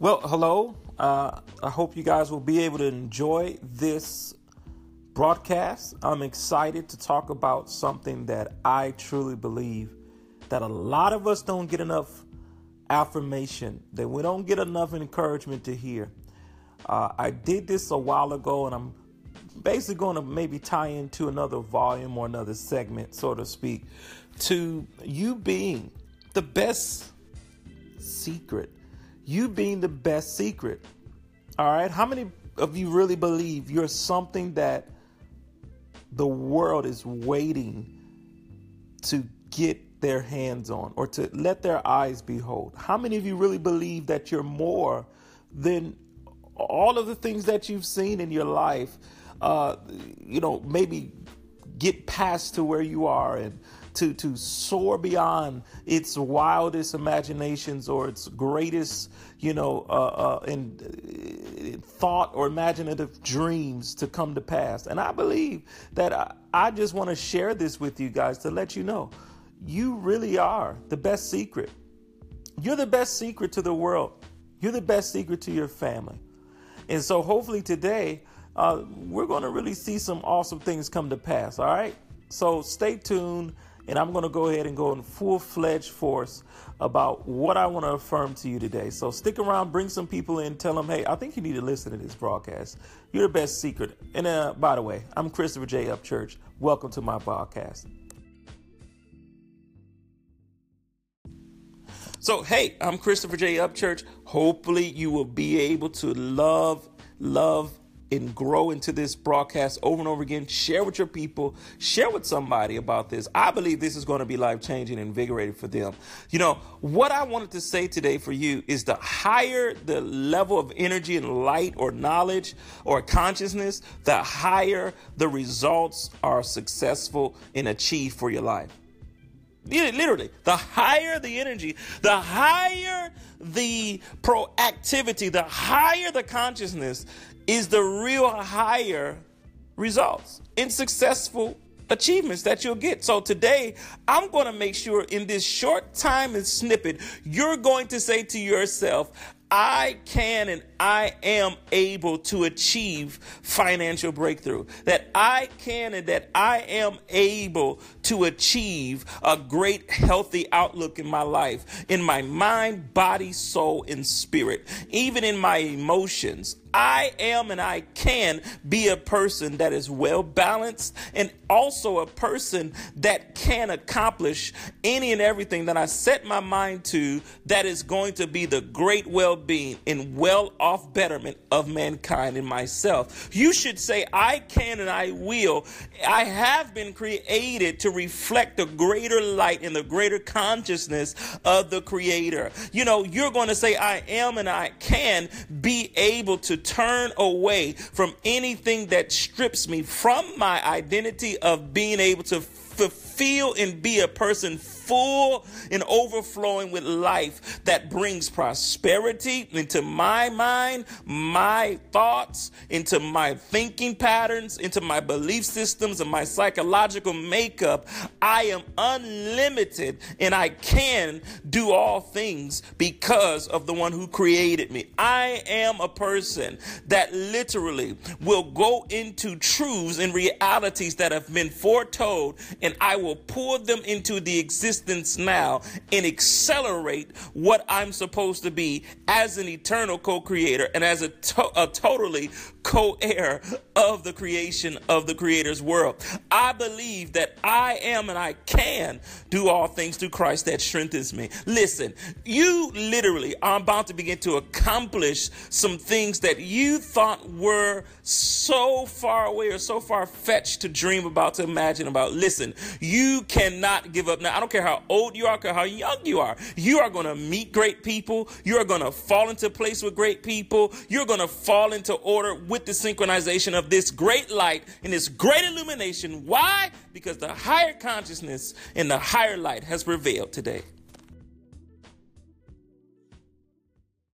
Well, hello. Uh, I hope you guys will be able to enjoy this broadcast. I'm excited to talk about something that I truly believe that a lot of us don't get enough affirmation, that we don't get enough encouragement to hear. Uh, I did this a while ago, and I'm basically going to maybe tie into another volume or another segment, so to speak, to you being the best secret you being the best secret. All right. How many of you really believe you're something that the world is waiting to get their hands on or to let their eyes behold? How many of you really believe that you're more than all of the things that you've seen in your life? Uh, you know, maybe get past to where you are and to, to soar beyond its wildest imaginations or its greatest, you know, uh, uh, in, uh, thought or imaginative dreams to come to pass. And I believe that I, I just want to share this with you guys to let you know you really are the best secret. You're the best secret to the world. You're the best secret to your family. And so hopefully today, uh, we're going to really see some awesome things come to pass. All right. So stay tuned and I'm going to go ahead and go in full fledged force about what I want to affirm to you today. So stick around, bring some people in, tell them, hey, I think you need to listen to this broadcast. You're the best secret. And uh, by the way, I'm Christopher J. Upchurch. Welcome to my podcast. So, hey, I'm Christopher J. Upchurch. Hopefully, you will be able to love, love, and grow into this broadcast over and over again. Share with your people, share with somebody about this. I believe this is going to be life changing and invigorating for them. You know, what I wanted to say today for you is the higher the level of energy and light or knowledge or consciousness, the higher the results are successful and achieved for your life. Literally, the higher the energy, the higher the proactivity, the higher the consciousness, is the real higher results in successful achievements that you'll get. So today, I'm going to make sure in this short time and snippet, you're going to say to yourself, I can and I am able to achieve financial breakthrough. That I can and that I am able to achieve a great healthy outlook in my life, in my mind, body, soul, and spirit, even in my emotions. I am and I can be a person that is well balanced and also a person that can accomplish any and everything that I set my mind to that is going to be the great well being and well off betterment of mankind and myself. You should say, I can and I will. I have been created to reflect the greater light and the greater consciousness of the Creator. You know, you're going to say, I am and I can be able to turn away from anything that strips me from my identity of being able to fulfill and be a person full and overflowing with life that brings prosperity into my mind, my thoughts, into my thinking patterns, into my belief systems and my psychological makeup. I am unlimited and I can do all things because of the one who created me. I am a person that literally will go into truths and realities that have been foretold and I will pour them into the existence existence now and accelerate what I'm supposed to be as an eternal co creator and as a, to- a totally co heir of the creation of the Creator's world. I believe that I am and I can do all things through Christ that strengthens me. Listen, you literally are about to begin to accomplish some things that you thought were so far away or so far fetched to dream about, to imagine about. Listen, you cannot give up. Now, I don't care how old you are, or how young you are. You are going to meet great people. You are going to fall into place with great people. You're going to fall into order with the synchronization of this great light and this great illumination. Why? Because the higher consciousness and the higher light has prevailed today.